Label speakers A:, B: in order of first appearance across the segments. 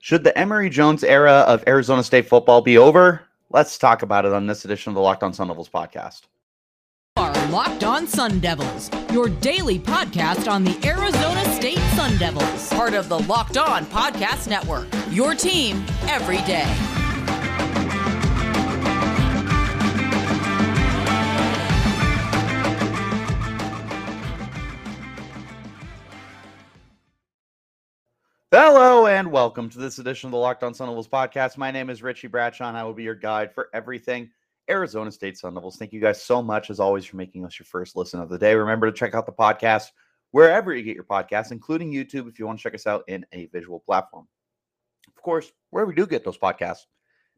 A: Should the Emory Jones era of Arizona State football be over? Let's talk about it on this edition of the Locked On Sun Devils podcast.
B: Are Locked On Sun Devils, your daily podcast on the Arizona State Sun Devils, part of the Locked On Podcast Network. Your team every day.
A: Hello and welcome to this edition of the Locked On Sun Devils podcast. My name is Richie Bradshaw and I will be your guide for everything Arizona State Sun Devils. Thank you guys so much, as always, for making us your first listen of the day. Remember to check out the podcast wherever you get your podcasts, including YouTube if you want to check us out in a visual platform. Of course, wherever you do get those podcasts,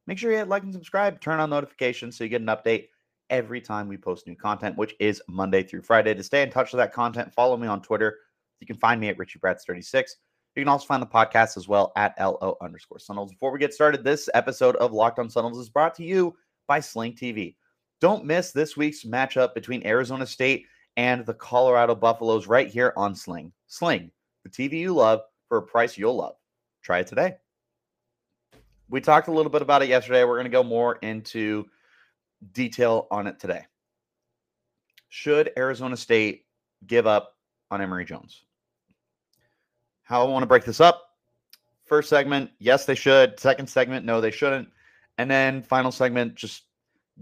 A: make sure you hit like and subscribe, turn on notifications so you get an update every time we post new content, which is Monday through Friday. To stay in touch with that content, follow me on Twitter. You can find me at Richie Brads 36 you can also find the podcast as well at LO underscore SunDevils. Before we get started, this episode of Locked on Sun Devils is brought to you by Sling TV. Don't miss this week's matchup between Arizona State and the Colorado Buffaloes right here on Sling. Sling, the TV you love for a price you'll love. Try it today. We talked a little bit about it yesterday. We're going to go more into detail on it today. Should Arizona State give up on Emory Jones? How I want to break this up. First segment, yes, they should. Second segment, no, they shouldn't. And then final segment, just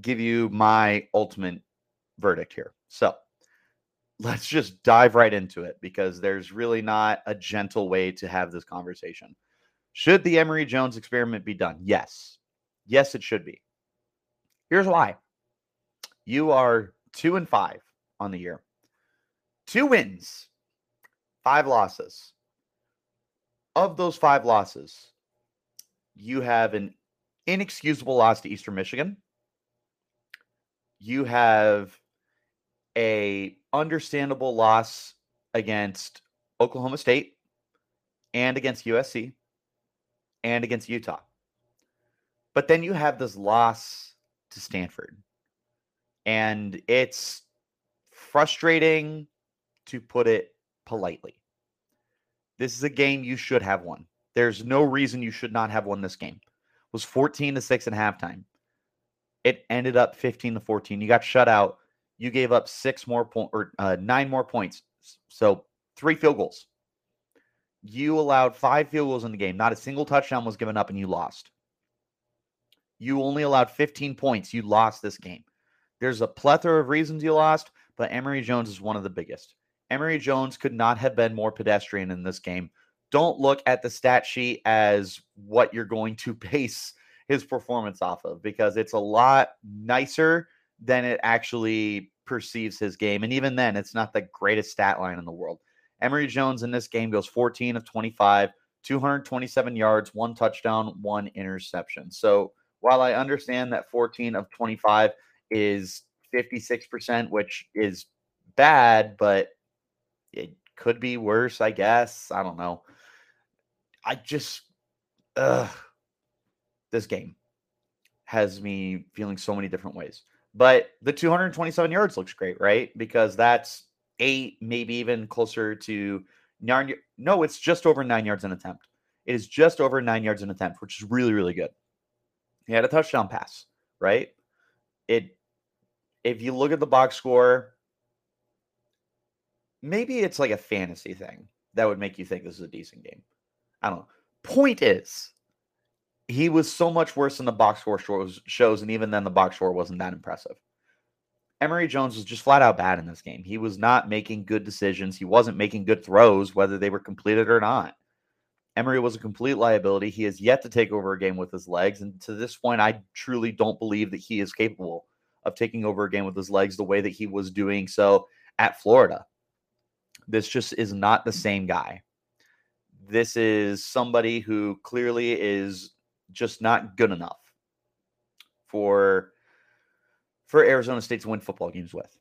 A: give you my ultimate verdict here. So let's just dive right into it because there's really not a gentle way to have this conversation. Should the Emory Jones experiment be done? Yes. Yes, it should be. Here's why. You are two and five on the year. Two wins, five losses of those five losses, you have an inexcusable loss to Eastern Michigan. You have a understandable loss against Oklahoma State and against USC and against Utah. But then you have this loss to Stanford. And it's frustrating to put it politely. This is a game you should have won. There's no reason you should not have won this game. It was 14 to 6 at halftime. It ended up 15 to 14. You got shut out. You gave up six more point or uh, nine more points. So three field goals. You allowed five field goals in the game. Not a single touchdown was given up, and you lost. You only allowed 15 points. You lost this game. There's a plethora of reasons you lost, but Emory Jones is one of the biggest. Emory Jones could not have been more pedestrian in this game. Don't look at the stat sheet as what you're going to base his performance off of because it's a lot nicer than it actually perceives his game. And even then, it's not the greatest stat line in the world. Emory Jones in this game goes 14 of 25, 227 yards, one touchdown, one interception. So while I understand that 14 of 25 is 56%, which is bad, but could be worse, I guess. I don't know. I just, uh, this game has me feeling so many different ways. But the 227 yards looks great, right? Because that's eight, maybe even closer to nine. No, it's just over nine yards an attempt. It is just over nine yards an attempt, which is really, really good. He had a touchdown pass, right? It, if you look at the box score, maybe it's like a fantasy thing that would make you think this is a decent game. I don't know. Point is, he was so much worse than the box score shows, shows, and even then, the box score wasn't that impressive. Emory Jones was just flat out bad in this game. He was not making good decisions. He wasn't making good throws, whether they were completed or not. Emory was a complete liability. He has yet to take over a game with his legs. And to this point, I truly don't believe that he is capable of taking over a game with his legs the way that he was doing so at Florida. This just is not the same guy. This is somebody who clearly is just not good enough for for Arizona State to win football games with.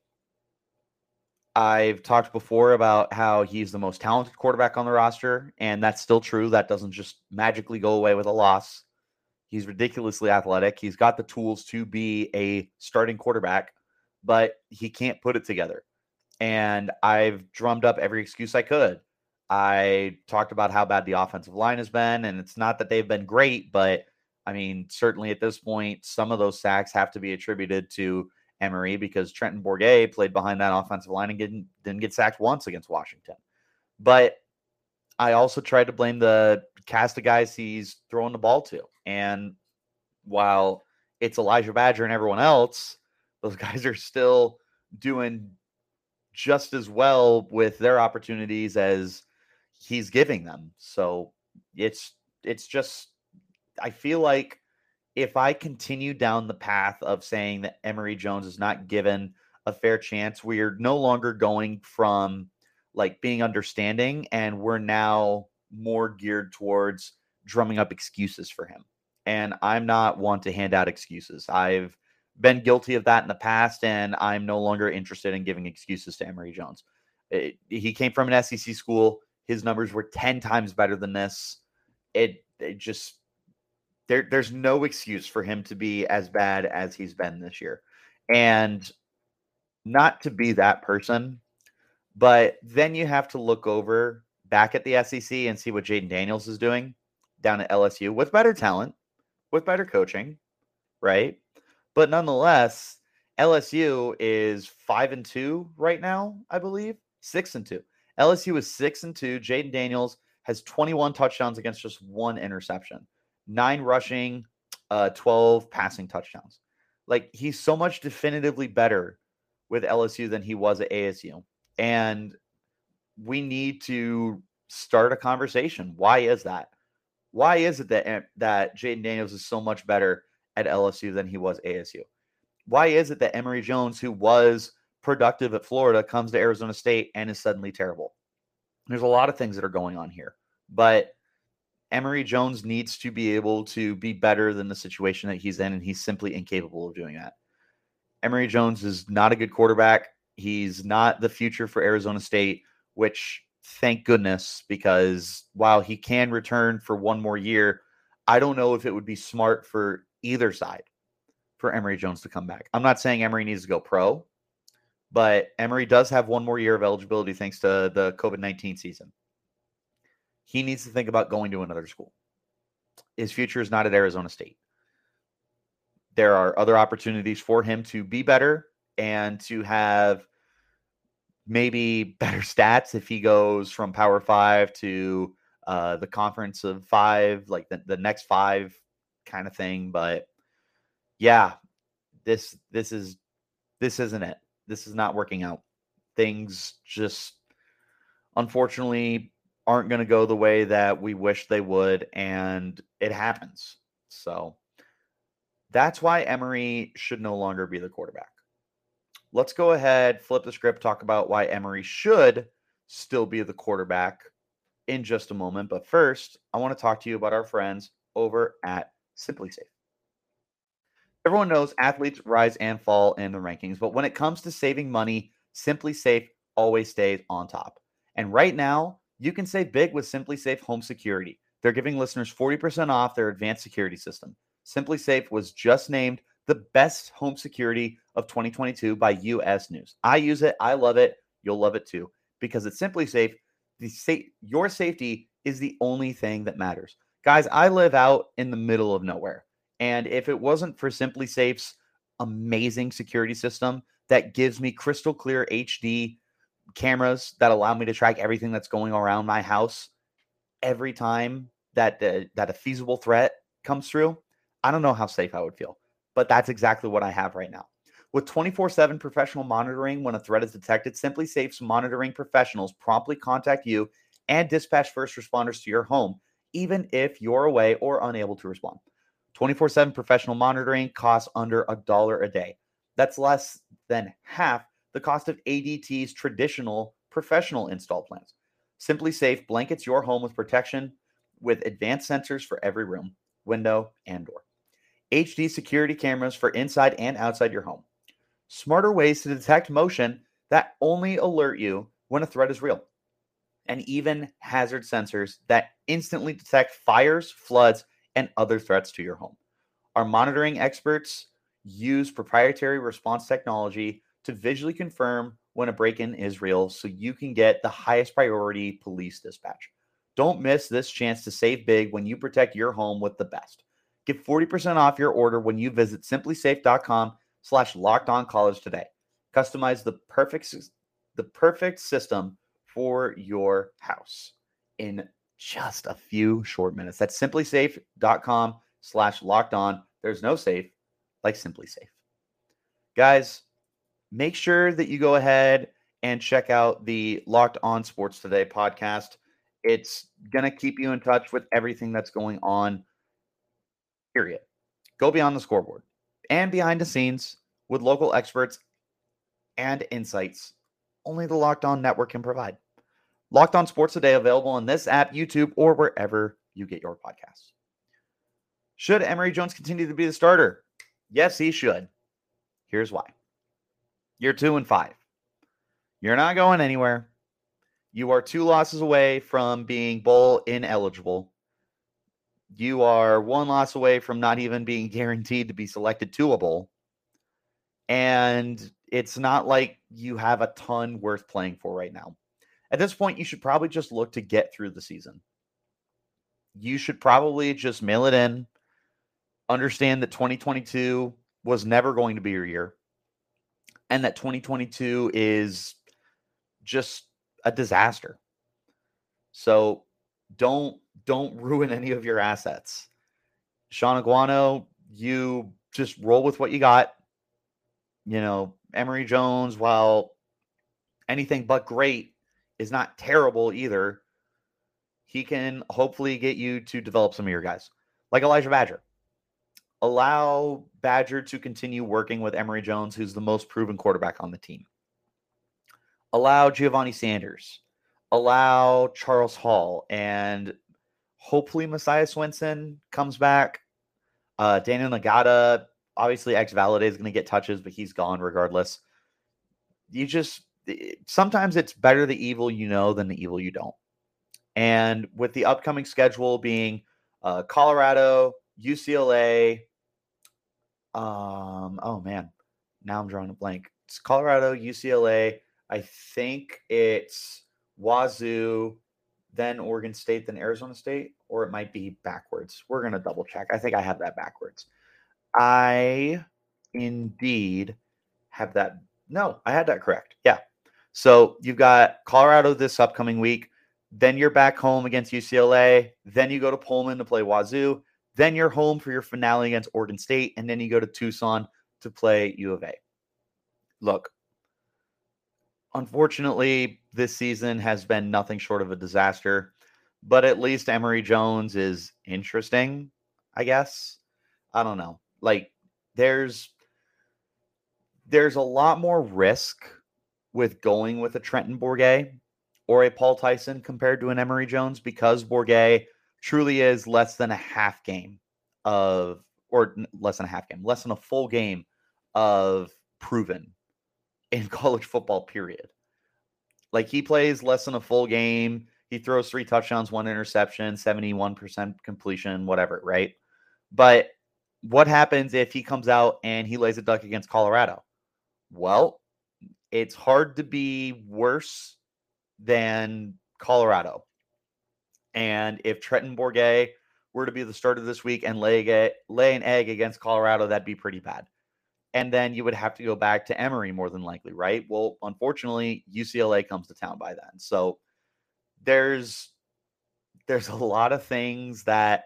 A: I've talked before about how he's the most talented quarterback on the roster, and that's still true. That doesn't just magically go away with a loss. He's ridiculously athletic. He's got the tools to be a starting quarterback, but he can't put it together and I've drummed up every excuse I could I talked about how bad the offensive line has been, and it's not that they've been great, but I mean, certainly at this point, some of those sacks have to be attributed to Emory because Trenton Bourguet played behind that offensive line and didn't, didn't get sacked once against Washington. But I also tried to blame the cast of guys he's throwing the ball to. And while it's Elijah Badger and everyone else, those guys are still doing just as well with their opportunities as he's giving them. So it's it's just I feel like if I continue down the path of saying that Emory Jones is not given a fair chance, we are no longer going from like being understanding and we're now more geared towards drumming up excuses for him. And I'm not one to hand out excuses. I've been guilty of that in the past, and I'm no longer interested in giving excuses to Emory Jones. It, he came from an SEC school. His numbers were 10 times better than this. It, it just there there's no excuse for him to be as bad as he's been this year. And not to be that person, but then you have to look over back at the SEC and see what Jayden Daniels is doing down at LSU with better talent, with better coaching, right? But nonetheless, LSU is five and two right now, I believe. Six and two. LSU is six and two. Jayden Daniels has 21 touchdowns against just one interception nine rushing, uh, 12 passing touchdowns. Like he's so much definitively better with LSU than he was at ASU. And we need to start a conversation. Why is that? Why is it that that Jayden Daniels is so much better at LSU than he was ASU? Why is it that Emory Jones, who was productive at Florida, comes to Arizona State and is suddenly terrible? There's a lot of things that are going on here, but Emory Jones needs to be able to be better than the situation that he's in, and he's simply incapable of doing that. Emory Jones is not a good quarterback. He's not the future for Arizona State, which thank goodness, because while he can return for one more year, I don't know if it would be smart for either side for Emory Jones to come back. I'm not saying Emory needs to go pro, but Emory does have one more year of eligibility thanks to the COVID 19 season he needs to think about going to another school. His future is not at Arizona State. There are other opportunities for him to be better and to have maybe better stats if he goes from Power Five to uh, the conference of five, like the, the next five kind of thing. But yeah, this this is this isn't it. This is not working out. Things just unfortunately aren't going to go the way that we wish they would, and it happens. So that's why Emory should no longer be the quarterback. Let's go ahead, flip the script, talk about why Emory should still be the quarterback in just a moment. But first, I want to talk to you about our friends over at SimpliSafe. Everyone knows athletes rise and fall in the rankings, but when it comes to saving money, SimpliSafe always stays on top. And right now, you can save big with SimpliSafe Home Security. They're giving listeners 40% off their advanced security system. SimpliSafe was just named the best home security of 2022 by US News. I use it, I love it. You'll love it too because it's SimpliSafe. The sa- your safety is the only thing that matters. Guys, I live out in the middle of nowhere. And if it wasn't for SimpliSafe's amazing security system that gives me crystal clear HD cameras that allow me to track everything that's going around my house every time that uh, that a feasible threat comes through i don't know how safe i would feel but that's exactly what i have right now with 24/7 professional monitoring when a threat is detected SimpliSafe's monitoring professionals promptly contact you and dispatch first responders to your home even if you're away or unable to respond 24/7 professional monitoring costs under a dollar a day that's less than half the cost of ADT's traditional professional install plans. SimpliSafe blankets your home with protection with advanced sensors for every room, window, and door. HD security cameras for inside and outside your home. Smarter ways to detect motion that only alert you when a threat is real. And even hazard sensors that instantly detect fires, floods, and other threats to your home. Our monitoring experts use proprietary response technology to visually confirm when a break in is real so you can get the highest priority police dispatch. Don't miss this chance to save big when you protect your home with the best. Get 40% off your order when you visit simplisafe.com slash locked on college today. Customize the perfect the perfect system for your house in just a few short minutes. That's simplisafe.com slash locked on. There's no safe like SimpliSafe. Guys, make sure that you go ahead and check out the Locked On Sports Today podcast. It's going to keep you in touch with everything that's going on, period. Go beyond the scoreboard and behind the scenes with local experts and insights only the Locked On Network can provide. Locked On Sports Today available on this app, YouTube, or wherever you get your podcasts. Should Emory Jones continue to be the starter? Yes, he should. Here's why. You're two and five. You're not going anywhere. You are two losses away from being bowl ineligible. You are one loss away from not even being guaranteed to be selected to a bowl. And it's not like you have a ton worth playing for right now. At this point, you should probably just look to get through the season. You should probably just mail it in, understand that 2022 was never going to be your year, and that 2022 is just a disaster. So don't don't ruin any of your assets. Shaun Aguano, you just roll with what you got. You know, Emory Jones, while anything but great, is not terrible either. He can hopefully get you to develop some of your guys, like Elijah Badger. Allow Badger to continue working with Emory Jones, who's the most proven quarterback on the team. Allow Giovanni Sanders. Allow Charles Hall and hopefully Messiah Swinson comes back. Uh, Daniyel Ngata obviously X Valladay is going to get touches, but he's gone regardless. You just sometimes it's better the evil you know than the evil you don't. And with the upcoming schedule being uh, Colorado, UCLA, um, oh man, now I'm drawing a blank. It's Colorado, UCLA. I think it's Wazoo, then Oregon State, then Arizona State, or it might be backwards. We're gonna double check. I think I have that backwards. I indeed have that. No, I had that correct. Yeah. So you've got Colorado this upcoming week. Then you're back home against UCLA. Then you go to Pullman to play Wazoo. Then you're home for your finale against Oregon State. And then you go to Tucson to play U of A. Look, unfortunately, this season has been nothing short of a disaster, but at least Emory Jones is interesting, I guess. I don't know like there's there's a lot more risk with going with a Trenton Bourguet or a Paul Tyson compared to an Emory Jones because Bourguet truly is less than a half game of or less than a half game, less than a full game of proven in college football period. Like he plays less than a full game, he throws three touchdowns, one interception, 71% completion, whatever, right? But what happens if he comes out and he lays a duck against Colorado? Well, it's hard to be worse than Colorado. And if Trenton Bourguet were to be the starter this week and lay, a, lay an egg against Colorado, that'd be pretty bad. And then you would have to go back to Emory more than likely, right? Well, unfortunately, UCLA comes to town by then. So there's there's a lot of things that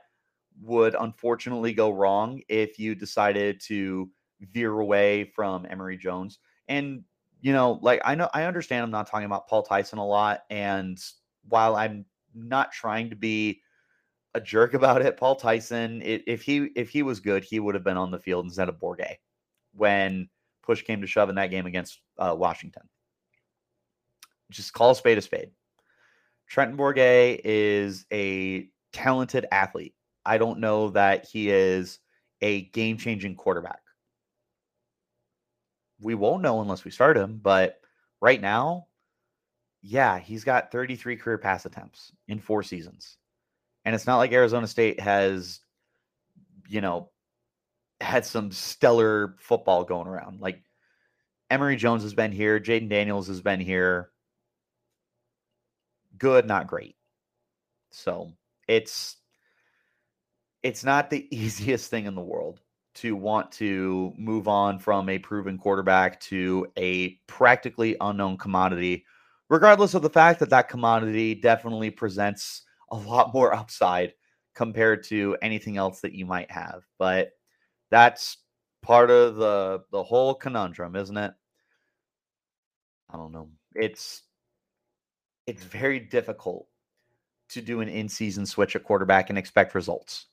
A: would unfortunately go wrong if you decided to veer away from Emory Jones. And you know, like I know I understand I'm not talking about Paul Tyson a lot and while I'm not trying to be a jerk about it, Paul Tyson, it, if he if he was good, he would have been on the field instead of Bourguet when push came to shove in that game against uh, Washington. Just call a spade a spade. Trenton Bourguet is a talented athlete. I don't know that he is a game changing quarterback. We won't know unless we start him, but right now, yeah, he's got 33 career pass attempts in four seasons. And it's not like Arizona State has, you know, had some stellar football going around. Like Emory Jones has been here. Jayden Daniels has been here. Good, not great. So it's it's not the easiest thing in the world to want to move on from a proven quarterback to a practically unknown commodity, regardless of the fact that that commodity definitely presents a lot more upside compared to anything else that you might have. But that's part of the the whole conundrum, isn't it? I don't know. It's it's very difficult to do an in-season switch at quarterback and expect results.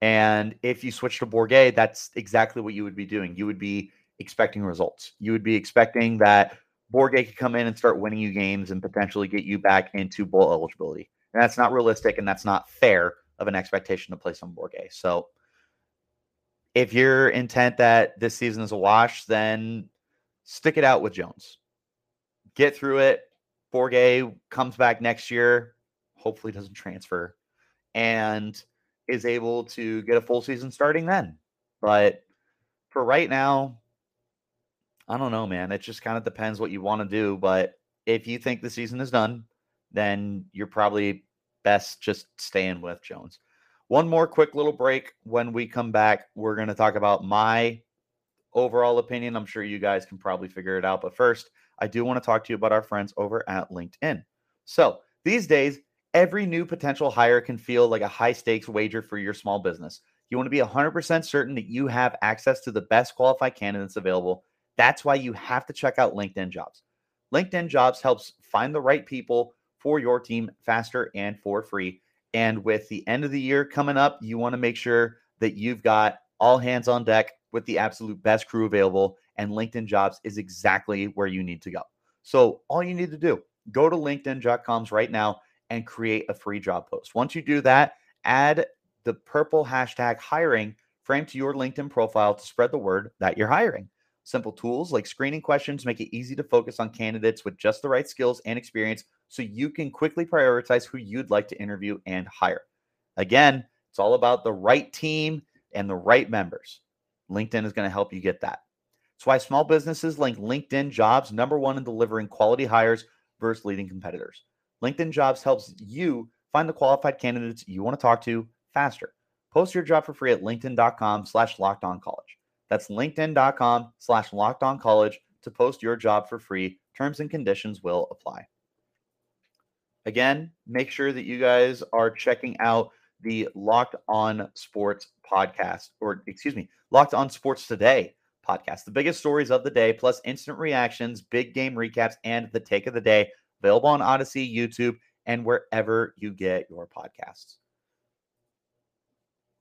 A: And if you switch to Bourguet, that's exactly what you would be doing. You would be expecting results. You would be expecting that Bourguet could come in and start winning you games and potentially get you back into bowl eligibility. And that's not realistic and that's not fair of an expectation to place on Bourguet. So if you're intent that this season is a wash, then stick it out with Jones. Get through it. Bourguet comes back next year, hopefully doesn't transfer, and is able to get a full season starting then. But for right now, I don't know, man. It just kind of depends what you want to do. But if you think the season is done, then you're probably best just staying with Jones. One more quick little break. When we come back, we're going to talk about my overall opinion. I'm sure you guys can probably figure it out. But first, I do want to talk to you about our friends over at LinkedIn. So these days, every new potential hire can feel like a high stakes wager for your small business. You want to be 100% certain that you have access to the best qualified candidates available. That's why you have to check out LinkedIn Jobs. LinkedIn Jobs helps find the right people for your team faster and for free. And with the end of the year coming up, you want to make sure that you've got all hands on deck with the absolute best crew available. And LinkedIn Jobs is exactly where you need to go. So all you need to do, go to LinkedIn.coms right now and create a free job post. Once you do that, add the purple hashtag hiring frame to your LinkedIn profile to spread the word that you're hiring. Simple tools like screening questions make it easy to focus on candidates with just the right skills and experience so you can quickly prioritize who you'd like to interview and hire. Again, it's all about the right team and the right members. LinkedIn is going to help you get that. That's why small businesses link LinkedIn jobs number one in delivering quality hires versus leading competitors. LinkedIn jobs helps you find the qualified candidates you want to talk to faster. Post your job for free at linkedin.com slash locked on college. That's linkedin.com slash locked on college to post your job for free. Terms and conditions will apply. Again, make sure that you guys are checking out the Locked On Sports podcast, or excuse me, Locked On Sports Today podcast. The biggest stories of the day, plus instant reactions, big game recaps, and the take of the day. Available on Audacy, YouTube, and wherever you get your podcasts.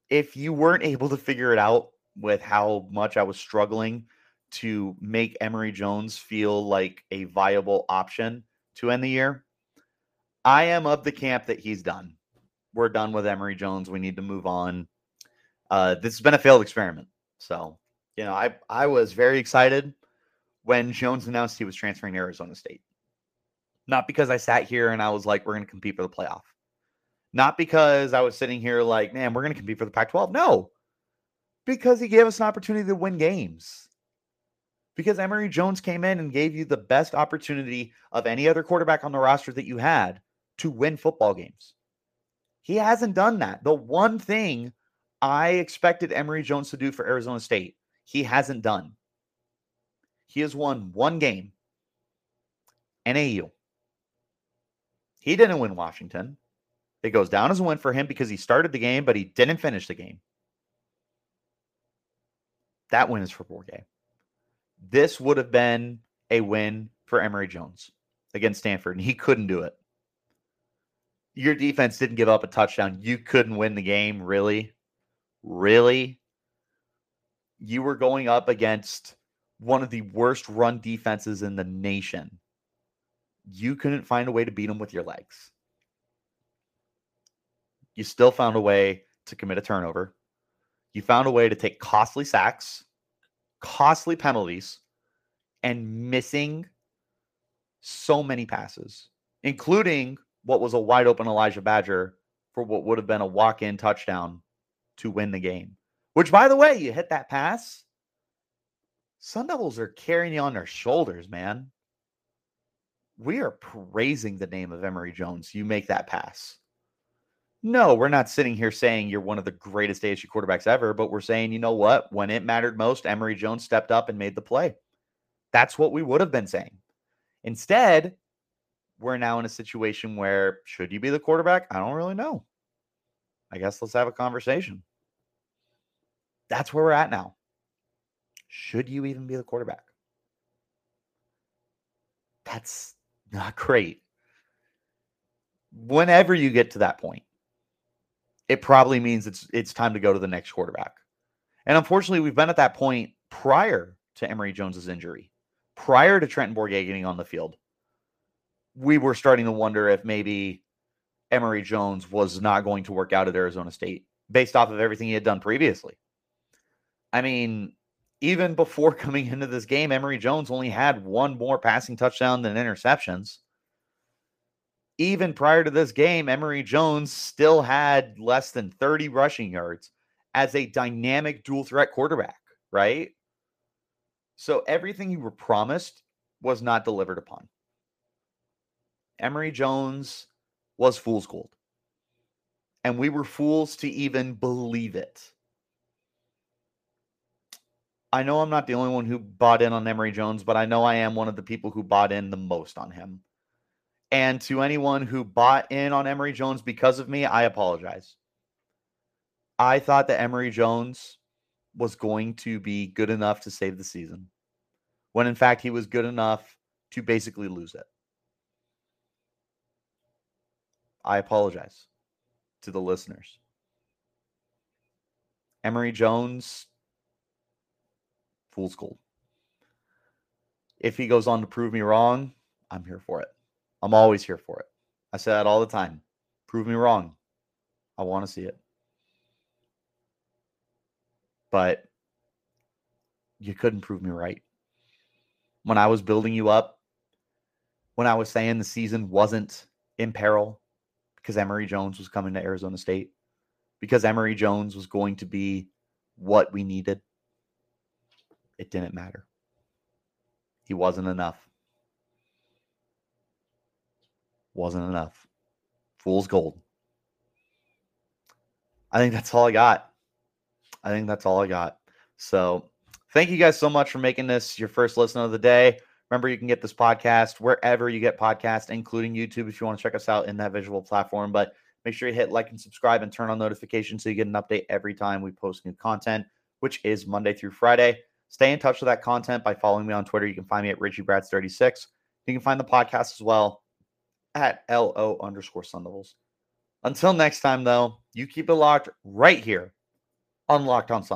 A: If you weren't able to figure it out with how much I was struggling to make Emory Jones feel like a viable option to end the year, I am of the camp that he's done. We're done with Emory Jones. We need to move on. Uh, this has been a failed experiment. So, you know, I I was very excited when Jones announced he was transferring to Arizona State. Not because I sat here and I was like, we're going to compete for the playoff. Not because I was sitting here like, man, we're going to compete for the Pac 12. No, because he gave us an opportunity to win games. Because Emory Jones came in and gave you the best opportunity of any other quarterback on the roster that you had to win football games. He hasn't done that. The one thing I expected Emory Jones to do for Arizona State, he hasn't done. He has won one game, NAU. He didn't win Washington. It goes down as a win for him because he started the game, but he didn't finish the game. That win is for Bourguet. This would have been a win for Emory Jones against Stanford, and he couldn't do it your defense didn't give up a touchdown. You couldn't win the game, really? Really? You were going up against one of the worst run defenses in the nation. You couldn't find a way to beat them with your legs. You still found a way to commit a turnover. You found a way to take costly sacks, costly penalties, and missing so many passes, including what was a wide open Elijah Badger for what would have been a walk in touchdown to win the game. Which, by the way, you hit that pass. Sun Devils are carrying you on their shoulders, man. We are praising the name of Emory Jones. You make that pass. No, we're not sitting here saying you're one of the greatest ASU quarterbacks ever, but we're saying, you know what? When it mattered most, Emory Jones stepped up and made the play. That's what we would have been saying. Instead, we're now in a situation where should you be the quarterback? I don't really know. I guess let's have a conversation. That's where we're at now. Should you even be the quarterback? That's not great. Whenever you get to that point, it probably means it's it's time to go to the next quarterback. And unfortunately, we've been at that point prior to Emory Jones's injury, prior to Trenton Bourguet getting on the field. We were starting to wonder if maybe Emory Jones was not going to work out at Arizona State based off of everything he had done previously. I mean, even before coming into this game, Emory Jones only had one more passing touchdown than interceptions even prior to this game, Emory Jones still had less than 30 rushing yards as a dynamic dual threat quarterback, right? So everything you were promised was not delivered upon. Emory Jones was fool's gold. And we were fools to even believe it. I know I'm not the only one who bought in on Emory Jones, but I know I am one of the people who bought in the most on him. And to anyone who bought in on Emory Jones because of me, I apologize. I thought that Emory Jones was going to be good enough to save the season, when in fact he was good enough to basically lose it. I apologize to the listeners. Emory Jones, fool's gold. If he goes on to prove me wrong, I'm here for it. I'm always here for it. I say that all the time. Prove me wrong. I want to see it. But you couldn't prove me right. When I was building you up, when I was saying the season wasn't in peril because Emory Jones was coming to Arizona State, because Emory Jones was going to be what we needed, it didn't matter. He wasn't enough wasn't enough. Fool's gold. I think that's all I got. I think that's all I got. So thank you guys so much for making this your first listen of the day. Remember, you can get this podcast wherever you get podcasts, including YouTube if you want to check us out in that visual platform. But make sure you hit like and subscribe and turn on notifications so you get an update every time we post new content, which is Monday through Friday. Stay in touch with that content by following me on Twitter. You can find me at RichieBrads36. You can find the podcast as well at LO underscore Sun. Until next time, though, you keep it locked right here on Locked on Sun